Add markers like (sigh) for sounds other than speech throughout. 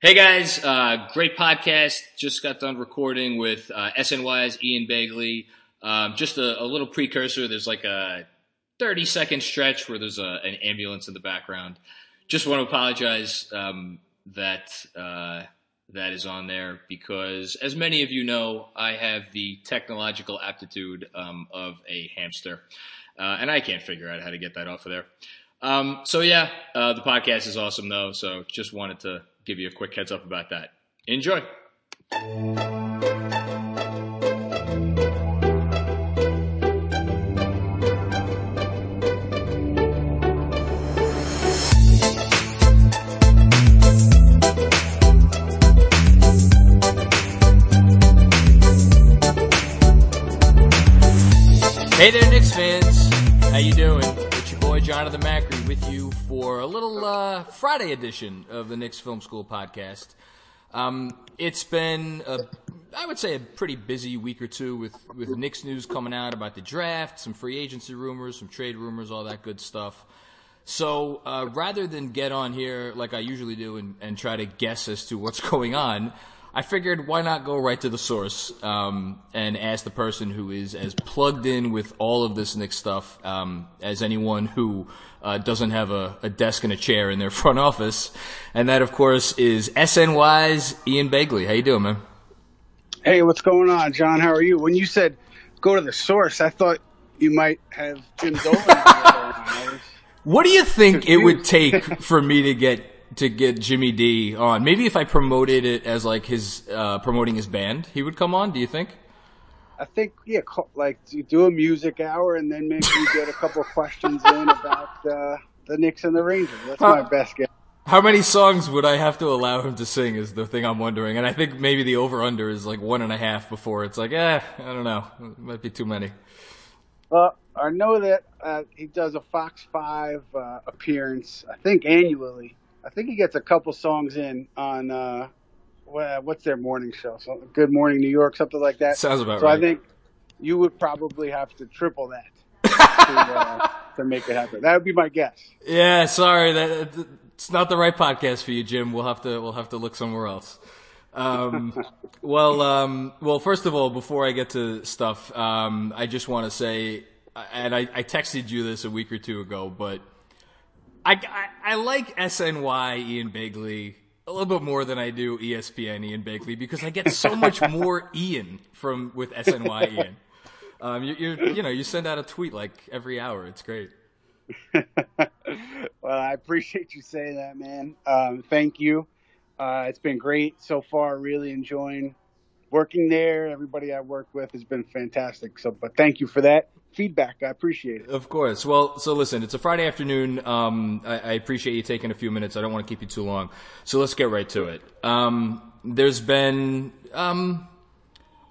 Hey guys, uh, great podcast. Just got done recording with uh, SNY's Ian Begley. Um, just a, a, little precursor. There's like a 30 second stretch where there's a, an ambulance in the background. Just want to apologize um, that uh, that is on there because, as many of you know, I have the technological aptitude um, of a hamster, uh, and I can't figure out how to get that off of there. Um, so yeah, uh, the podcast is awesome though. So just wanted to give you a quick heads up about that. Enjoy. Hey there, Knicks fans. How you doing? It's your boy Jonathan Macri with you for a little uh, Friday edition of the Knicks Film School podcast. Um, it's been, a, I would say, a pretty busy week or two with with Knicks news coming out about the draft, some free agency rumors, some trade rumors, all that good stuff. So uh, rather than get on here like I usually do and, and try to guess as to what's (laughs) going on. I figured why not go right to the source um, and ask the person who is as plugged in with all of this Knicks stuff um, as anyone who uh, doesn't have a, a, desk and a chair in their (laughs) front office, and that of course is SNY's Ian Begley. How you doing, man? Hey, what's going on, Jon? How are you? When you said go to the source, I thought you might have Jim Dolan. what do you think it would take for me to get to get Jimmy D on. Maybe if I promoted it as like his uh, promoting his band, he would come on. Do you think? I think yeah, like do a music hour and then maybe get a couple (laughs) questions in about uh, the Knicks and the Rangers. That's my best guess. How many songs would I have to allow him to sing is the thing I'm wondering. And I think maybe the over under is like one and a half before it's like, eh, I don't know. It might be too many. Well, I know that uh, he does a Fox 5 uh, appearance, I think annually. I think he gets a couple songs in on uh, what's their morning show? So Good Morning New York, something like that. Sounds about so right. So I think you would probably have to triple that (laughs) to, uh, to make it happen. That would be my guess. Yeah, sorry that it's not the right podcast for you, Jim. We'll have to we'll have to look somewhere else. Um, (laughs) well, um, well, first of all, before I get to stuff, um, I just want to say, and I, I texted you this a week or two ago, but I, I, I like SNY Ian Begley a little bit more than I do ESPN Ian Begley because I get so much (laughs) more Ian from with SNY Ian. Um, you, you, you know, you send out a tweet like every hour. It's great. (laughs) well, I appreciate you saying that, man. Um, thank you. Uh, it's been great so far. Really enjoying working there. Everybody I work with has been fantastic. So, but thank you for that feedback. I appreciate it. Of course. Well, so listen, it's a Friday afternoon. Um, I, I, appreciate you taking a few minutes. I don't want to keep you too long. So let's get right to it. Um, there's been, um,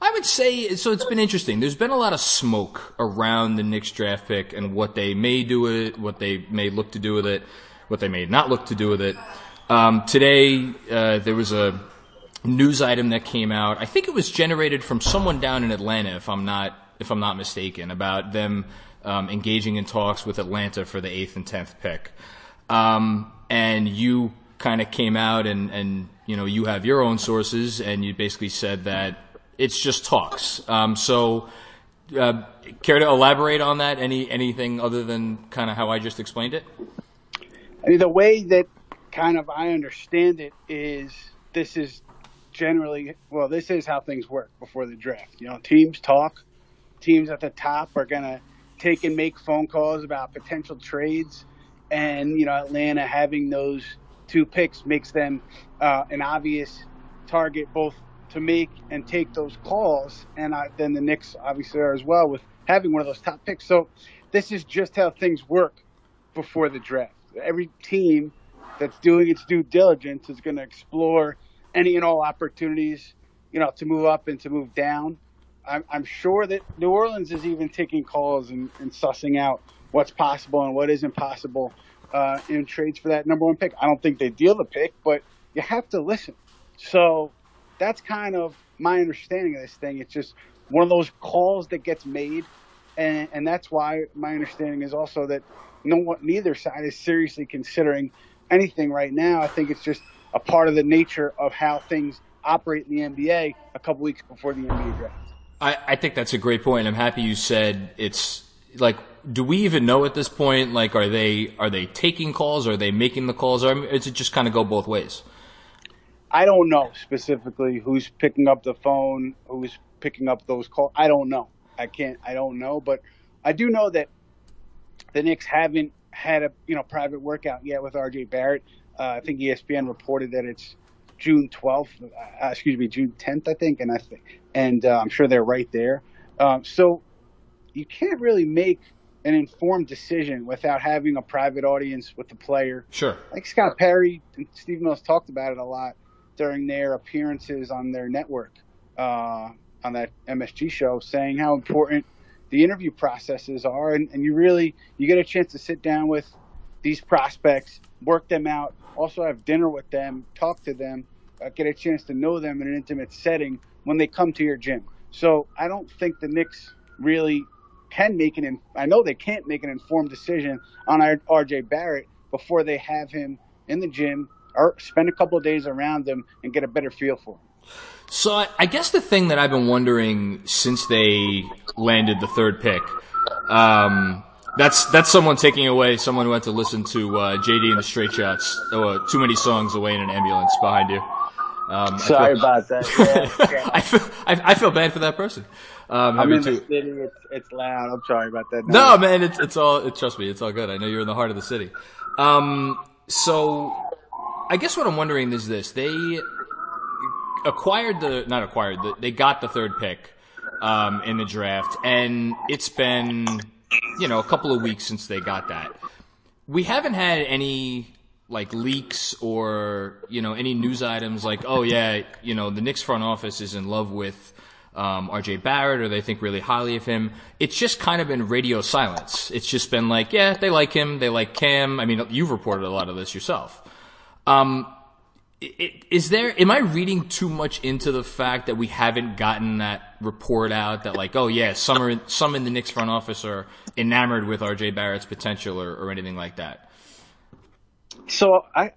I would say, so it's been interesting. There's been a lot of smoke around the Knicks draft pick and what they may do with it, what they may look to do with it, what they may not look to do with it. Um, today, uh, there was a news item that came out. I think it was generated from someone down in Atlanta, if I'm not if I'm not mistaken, about them um, engaging in talks with Atlanta for the eighth and tenth pick. Um, and you kind of came out and, and you know you have your own sources, and you basically said that it's just talks. Um, so, uh, care to elaborate on that? Any anything other than kind of how I just explained it? I mean, the way that kind of I understand it is this is generally well, this is how things work before the draft. You know, teams talk teams at the top are going to take and make phone calls about potential trades. And, you know, Atlanta having those two picks makes them uh, an obvious target both to make and take those calls. And uh, then the Knicks obviously are as well with having one of those top picks. So this is just how things work before the draft. Every team that's doing its due diligence is going to explore any and all opportunities, you know, to move up and to move down. I'm, I'm sure that New Orleans is even taking calls and, and sussing out what's possible and what isn't possible uh, in trades for that number one pick. I don't think they deal the pick, but you have to listen. So that's kind of my understanding of this thing. It's just one of those calls that gets made, and, and that's why my understanding is also that no one, neither side is seriously considering anything right now. I think it's just a part of the nature of how things operate in the NBA a couple weeks before the NBA draft. I, I think that's a great point. I'm happy you said it's like, do we even know at this point? Like, are they are they taking calls? Are they making the calls? Or is it just kind of go both ways? I don't know specifically who's picking up the phone, who's picking up those calls. I don't know. I can't. I don't know, but I do know that the Knicks haven't had a you know private workout yet with RJ Barrett. Uh, I think ESPN reported that it's June 12th, uh, excuse me, June 10th, I think, and I think, and uh, I'm sure they're right there. Um, so you can't really make an informed decision without having a private audience with the player. Sure. Like Scott Perry and Steve Mills talked about it a lot during their appearances on their network, uh, on that MSG show, saying how important the interview processes are, and, and you really you get a chance to sit down with these prospects, work them out, also have dinner with them, talk to them, uh, get a chance to know them in an intimate setting when they come to your gym. So I don't think the Knicks really can make an. I know they can't make an informed decision on RJ Barrett before they have him in the gym or spend a couple of days around him and get a better feel for him. So I, I guess the thing that I've been wondering since they landed the third pick, um, that's that's someone taking away someone who had to listen to uh, JD and the Straight Shots. Oh, uh, too many songs away in an ambulance behind you. Um, Sorry feel, about that. (laughs) Yeah, yeah. I feel I, I, feel bad for that person. Um, I'm in the city. It's, it's loud. I'm sorry about that. No, no man, it's it's all. It, trust me, it's all good. I know you're in the heart of the city. Um, so I guess what I'm wondering is this: they acquired the not acquired the, they got the third pick um, in the draft, and it's been you know a couple of weeks since they got that. We haven't had any like leaks or you know any news items like oh yeah you know the Knicks front office is in love with um, RJ Barrett or they think really highly of him. It's just kind of been radio silence. It's just been like yeah they like him they like Cam. I mean you've reported a lot of this yourself. Um, is there am i reading too much into the fact that we haven't gotten that report out that like oh yeah some are some in the Knicks front office are enamored with RJ Barrett's potential or, or anything like that? So i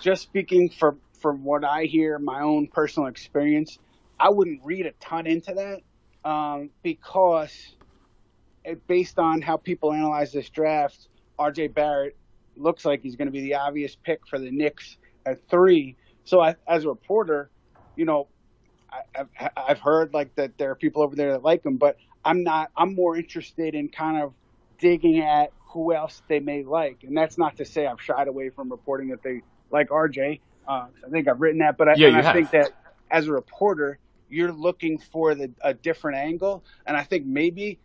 just speaking from from what i hear my own personal experience i wouldn't read a ton into that um, because it, based on how people analyze this draft RJ Barrett looks like he's going to be the obvious pick for the Knicks at three so I, as a reporter, you know, I, have I've heard like that there are people over there that like him, but I'm not. I'm more interested in kind of digging at who else they may like, and that's not to say I've shied away from reporting that they like RJ. Uh, I think I've written that, but I, yeah, I think that as a reporter, you're looking for the, a different angle, and I think maybe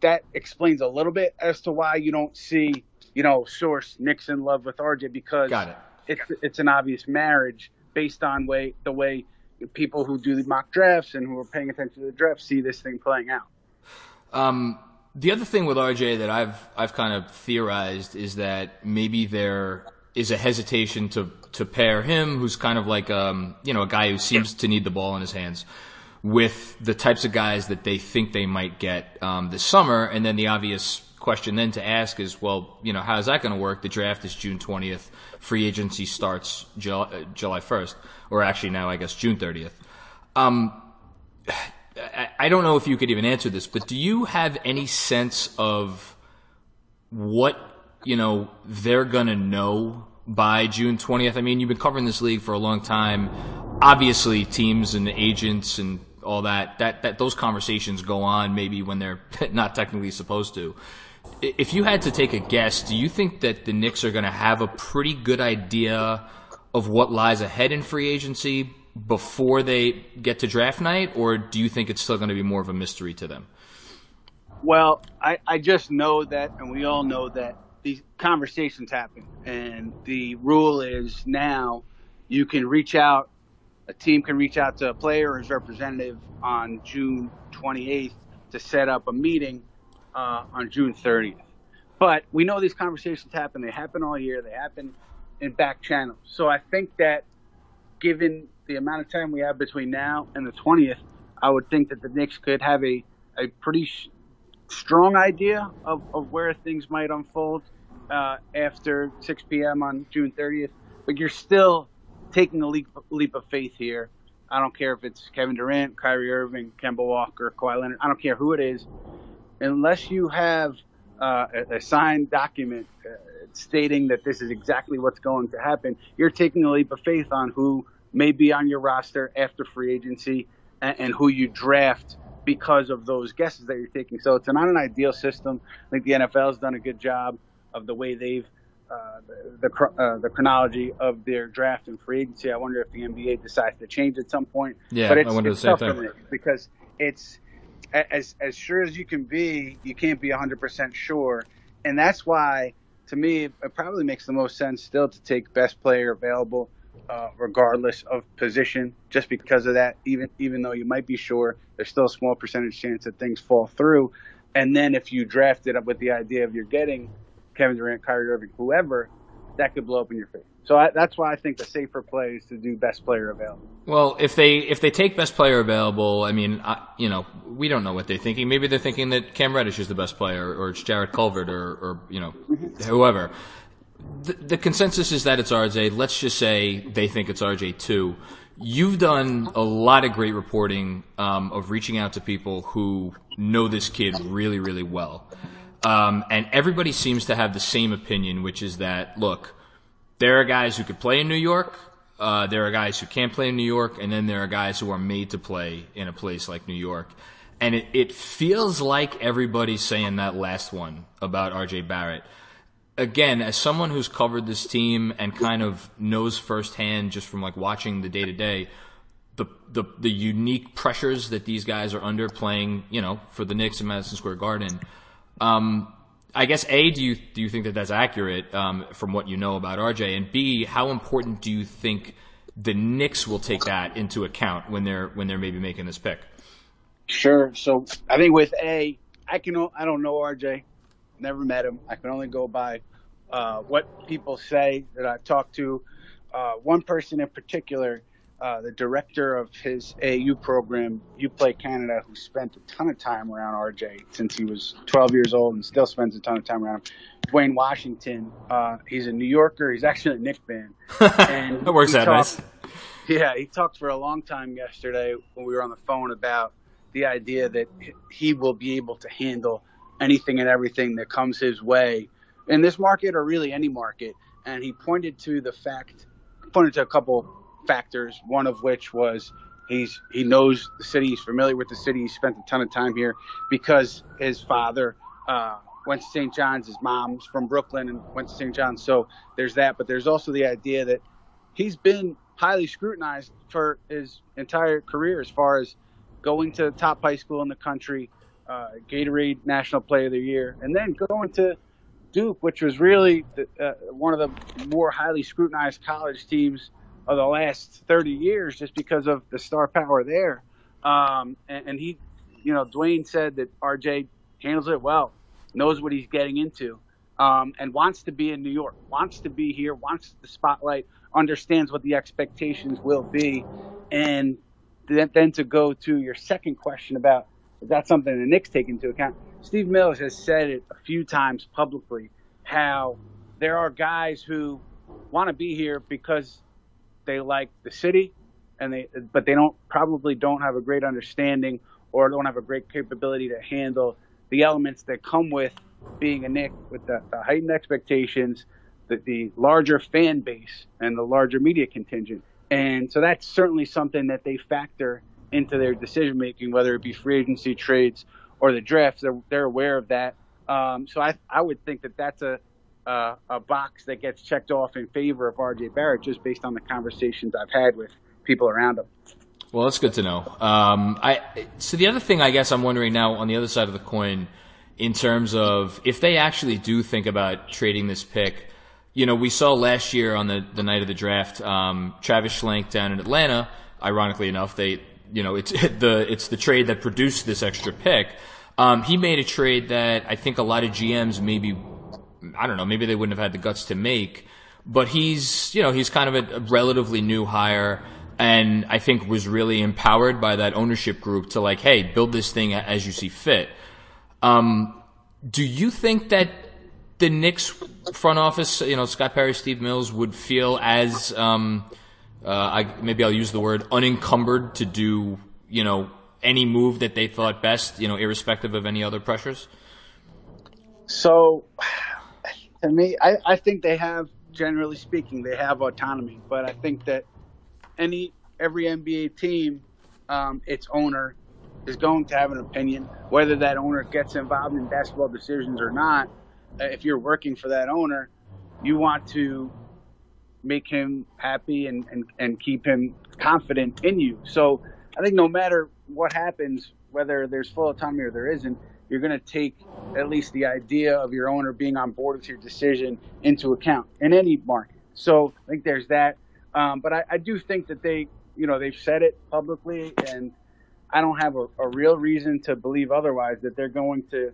that explains a little bit as to why you don't see, you know, source Knicks in love with RJ because Got it it's it's an obvious marriage based on way the way people who do the mock drafts and who are paying attention to the draft see this thing playing out. Um, the other thing with RJ that I've I've kind of theorized is that maybe there is a hesitation to to pair him, who's kind of like um, you know a guy who seems to need the ball in his hands, with the types of guys that they think they might get um, this summer, and then the obvious question then to ask is, well, you know, how is that going to work? The draft is June 20th. Free agency starts July, uh, July 1st, or actually now I guess June 30th. Um, I don't know if you could even answer this, but do you have any sense of what, you know, they're going to know by June 20th? I mean, you've been covering this league for a long time. Obviously, teams and agents and all that, that, that those conversations go on maybe when they're (laughs) not technically supposed to if you had to take a guess, do you think that the Knicks are going to have a pretty good idea of what lies ahead in free agency before they get to draft night, or do you think it's still going to be more of a mystery to them? Well, I, I just know that, and we all know that these conversations happen, and the rule is now you can reach out, a team can reach out to a player or his representative on June 28th to set up a meeting uh, on June 30th. But we know these conversations happen. They happen all year. They happen in back channels. So I think that given the amount of time we have between now and the 20th, I would think that the Knicks could have a, a pretty sh- strong idea of, of where things might unfold uh, after 6 p.m. on June 30th. But you're still taking a leap, leap of faith here. I don't care if it's Kevin Durant, Kyrie Irving, Kemba Walker, Kawhi Leonard. I don't care who it is. Unless you have uh, a, a, signed document uh, stating that this is exactly what's going to happen, you're taking a leap of faith on who may be on your roster after free agency and, and who you draft because of those guesses that you're taking. So it's not an ideal system. I think the NFL has done a good job of the way they've uh, the the, uh, the, chronology of their draft and free agency. I wonder if the NBA decides to change at some point. Yeah, but it's, I wonder it's the same thing because it's as as sure as you can be, you can't be 100% sure, and that's why to me it probably makes the most sense still to take best player available uh, regardless of position, just because of that. Even even though you might be sure, there's still a small percentage chance that things fall through. And then if you draft it up with the idea of you're getting Kevin Durant, Kyrie Irving, whoever, that could blow up in your face. So I, that's why I think the safer play is to do best player available. Well, if they if they take best player available, I mean, I, you know, we don't know what they're thinking. Maybe they're thinking that Cam Reddish is the best player, or it's Jarrett Culver, or, or you know, mm-hmm. whoever the, the consensus is that it's RJ. Let's just say they think it's RJ too. You've done a lot of great reporting um, of reaching out to people who know this kid really, really well. Um, and everybody seems to have the same opinion, which is that, look, there are guys who could play in New York, uh, there are guys who can't play in New York, and then there are guys who are made to play in a place like New York. And it, it feels like everybody's saying that last one about RJ Barrett again, as someone who's covered this team and kind of knows firsthand just from like watching the day to day, the the the unique pressures that these guys are under playing, you know, for the Knicks in Madison Square Garden. Um, I guess a do you do you think that that's accurate um, from what you know about RJ, and b how important do you think the Knicks will take that into account when they're when they're maybe making this pick? Sure. So I think with a, I can I don't know RJ never met him. I can only go by uh, what people say that I've talked to. Uh, one person in particular, uh, the director of his AAU program, UPlay Canada, who spent a ton of time around RJ since he was 12 years old and still spends a ton of time around him. Dwayne Washington, uh, he's a New Yorker. He's actually a Knick fan. (laughs) And that works out talked, nice. Yeah, he talked for a long time yesterday when we were on the phone about the idea that he will be able to handle anything and everything that comes his way in this market or really any market. And he pointed to the fact, pointed to a couple factors, one of which was he's he knows the city, he's familiar with the city, he spent a ton of time here because his father uh, went to St. John's, his mom's from Brooklyn and went to St. John's. So there's that, but there's also the idea that he's been highly scrutinized for his entire career as far as going to the top high school in the country, uh, Gatorade National Player of the Year, and then going to Duke, which was really the, uh, one of the more highly scrutinized college teams of the last 30 years, just because of the star power there. Um, and, and he, you know, Dwayne said that RJ handles it well, knows what he's getting into, um, and wants to be in New York, wants to be here, wants the spotlight, understands what the expectations will be, and then, then to go to your second question about is that something the Knicks take into account? Steve Mills has said it a few times publicly how there are guys who want to be here because they like the city and they but they don't probably don't have a great understanding or don't have a great capability to handle the elements that come with being a Knick with the, the heightened expectations, the, the larger fan base and the larger media contingent. And so that's certainly something that they factor into their decision making, whether it be free agency trades or the drafts. They're, they're aware of that. Um, so I, I would think that that's a, a, a box that gets checked off in favor of RJ Barrett just based on the conversations I've had with people around him. Well, that's good to know. Um, I, so the other thing I guess I'm wondering now on the other side of the coin, in terms of if they actually do think about trading this pick, you know, we saw last year on the, the night of the draft, um, Travis Schlenk down in Atlanta. Ironically enough, they you know, it's (laughs) the it's the trade that produced this extra pick. Um, he made a trade that I think a lot of GMs maybe I don't know maybe they wouldn't have had the guts to make, but he's you know he's kind of a, a relatively new hire and I think was really empowered by that ownership group to like hey build this thing as you see fit. Um, do you think that the Knicks front office, you know, Scott Perry, Steve Mills would feel as um, uh, I maybe I'll use the word unencumbered to do you know any move that they thought best, you know, irrespective of any other pressures? So, to me, I, I think they have, generally speaking, they have autonomy. But I think that any every NBA team, um, its owner is going to have an opinion, whether that owner gets involved in basketball decisions or not. Uh, if you're working for that owner, you want to make him happy and, and, and keep him confident in you. So I think no matter what happens, whether there's full autonomy or there isn't, you're going to take at least the idea of your owner being on board with your decision into account in any market. So I think there's that. Um, but I, I, do think that they, you know, they've said it publicly, and I don't have a, a, real reason to believe otherwise that they're going to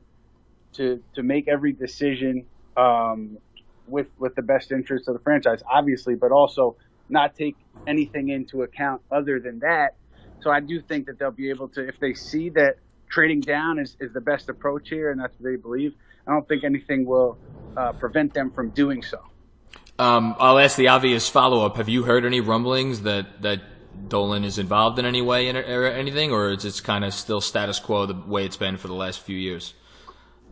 to to make every decision um, with with the best interest of the franchise, obviously, but also not take anything into account other than that so I do think that they'll be able to, if they see that trading down is, is the best approach here, and that's what they believe, I don't think anything will uh, prevent them from doing so. Um, I'll ask the obvious follow up. Have you heard any rumblings that, that Dolan is involved in any way in, or anything, or is it kind of still status quo the way it's been for the last few years?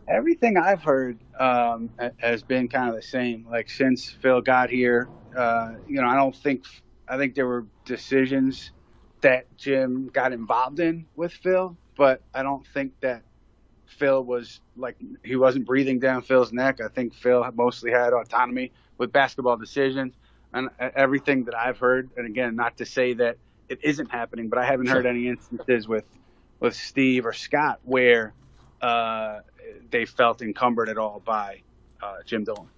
Everything I've heard um, has been kind of the same. Like since Phil got here, uh, you know, I don't think I think there were decisions that Jim got involved in with Phil, but I don't think that Phil was like he wasn't breathing down Phil's neck. I think Phil mostly had autonomy with basketball decisions and everything that I've heard. And again, not to say that it isn't happening, but I haven't heard any instances with with Steve or Scott where uh, they felt encumbered at all by uh, Jim Dolan.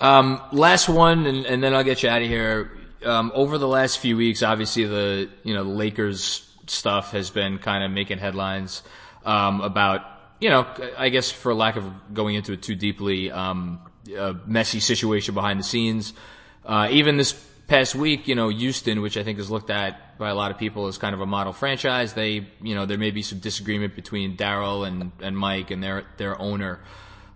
Um, last one, and, and, then I'll get you out of here um, over the last few weeks, obviously the you know the Lakers stuff has been kind of making headlines um, about you know I guess for lack of going into it too deeply, um, a messy situation behind the scenes. Uh, even this past week, you know, Houston, which I think is looked at by a lot of people as kind of a model franchise, they you know there may be some disagreement between Daryl and and Mike and their their owner.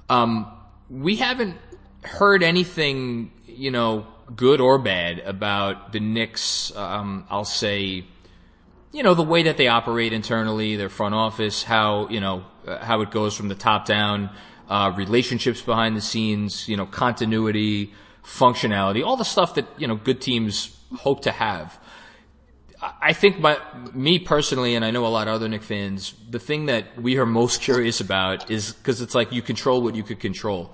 Um, we haven't heard anything, you know good or bad, about the Knicks. Um, I'll say, you know, the way that they operate internally, their front office, how you know uh, how it goes from the top down, uh, relationships behind the scenes, you know, continuity, functionality, all the stuff that you know good teams hope to have. I think my, me personally, and I know a lot of other Knick fans, the thing that we are most curious about is because it's like you control what you could control.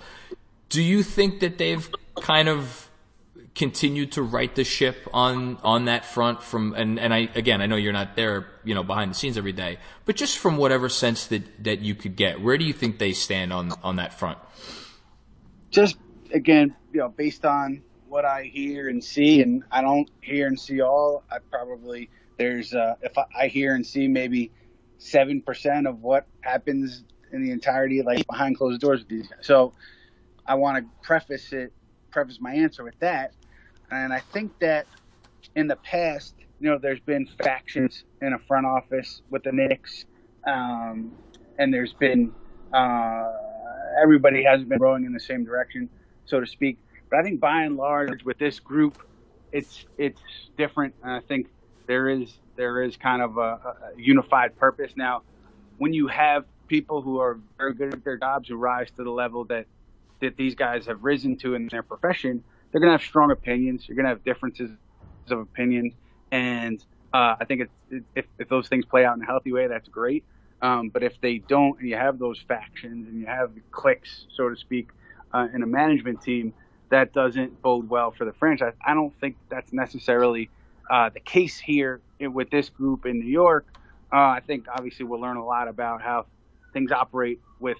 Do you think that they've kind of continue to right the ship on on that front from and and I again I know you're not there you know behind the scenes every day but just from whatever sense that that you could get where do you think they stand on on that front? Just again you know based on what I hear and see and I don't hear and see all I probably there's uh if I, I hear and see maybe 7% of what happens in the entirety like behind closed doors. With these guys so I want to preface it preface my answer with that and I think that in the past, you know, there's been factions in a front office with the Knicks, um, and there's been uh, everybody hasn't been rowing in the same direction, so to speak. But I think by and large, with this group, it's it's different. And I think there is there is kind of a, a unified purpose now. When you have people who are very good at their jobs who rise to the level that that these guys have risen to in their profession, they're going to have strong opinions. You're going to have differences of opinion, and uh, I think it's, if, if those things play out in a healthy way, that's great. Um, but if they don't, and you have those factions and you have cliques, so to speak, uh, in a management team, that doesn't bode well for the franchise. I don't think that's necessarily uh, the case here with this group in New York. Uh, I think obviously we'll learn a lot about how things operate with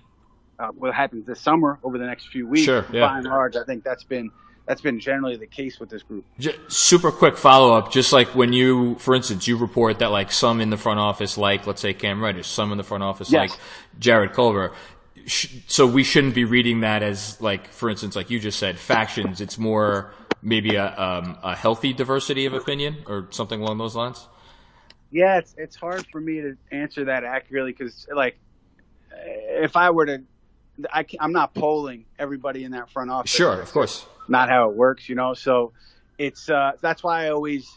uh, what happens this summer over the next few weeks. Sure, yeah. By and large, I think that's been that's been generally the case with this group. Just super quick follow up, just like when you, for instance, you report that like some in the front office, like let's say Cam Reddish, some in the front office, yes. like Jarrett Culver. So we shouldn't be reading that as like, for instance, like you just said, factions. It's more maybe a, um, a healthy diversity of opinion or something along those lines. Yeah, it's it's hard for me to answer that accurately because like if I were to I am not polling everybody in that front office. Sure, of course. Not how it works, you know. So it's uh, that's why I always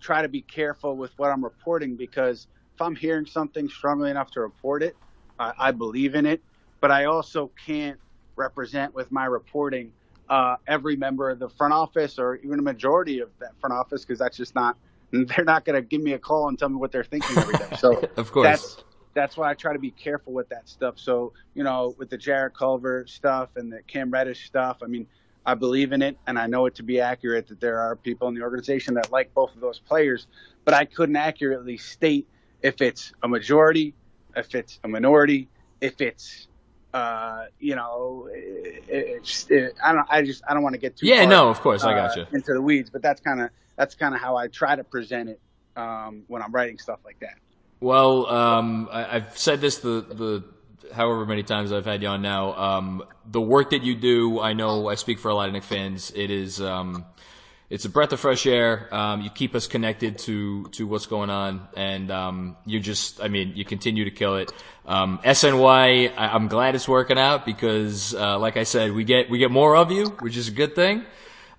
try to be careful with what I'm reporting because if I'm hearing something strongly enough to report it, I, I believe in it. But I also can't represent with my reporting uh, every member of the front office or even a majority of that front office because that's just not. (laughs) They're not going to give me a call and tell me what they're thinking every day. So (laughs) of course, that's that's why I try to be careful with that stuff. So you know, with the Jarrett Culver stuff and the Cam Reddish stuff, I mean, I believe in it and I know it to be accurate that there are people in the organization that like both of those players, but I couldn't accurately state if it's a majority, if it's a minority, if it's uh, you know, it, it's it, I don't I just I don't want to get too yeah far, no of course uh, I got you into the weeds, but that's kind of that's kind of how I try to present it um, when I'm writing stuff like that. Well, um, I, have said this the the however many times I've had you on now. Um, the work that you do, I know I speak for a lot of Knick fans. It is um, it's a breath of fresh air. Um, you keep us connected to to what's going on, and um, you just, I mean, you continue to kill it. Um, SNY, I, am glad it's working out because, uh, like I said, we get we get more of you, which is a good thing.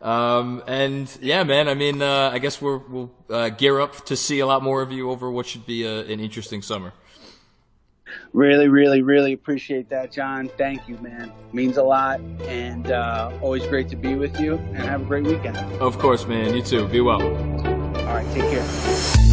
Um, and yeah, man, I mean, uh, I guess we're, we'll uh, gear up to see a lot more of you over what should be a, an interesting summer. Really, really, really appreciate that, Jon. Thank you, man. Means a lot, and uh, always great to be with you. And have a great weekend. Of course, man. You too. Be well. All right, take care.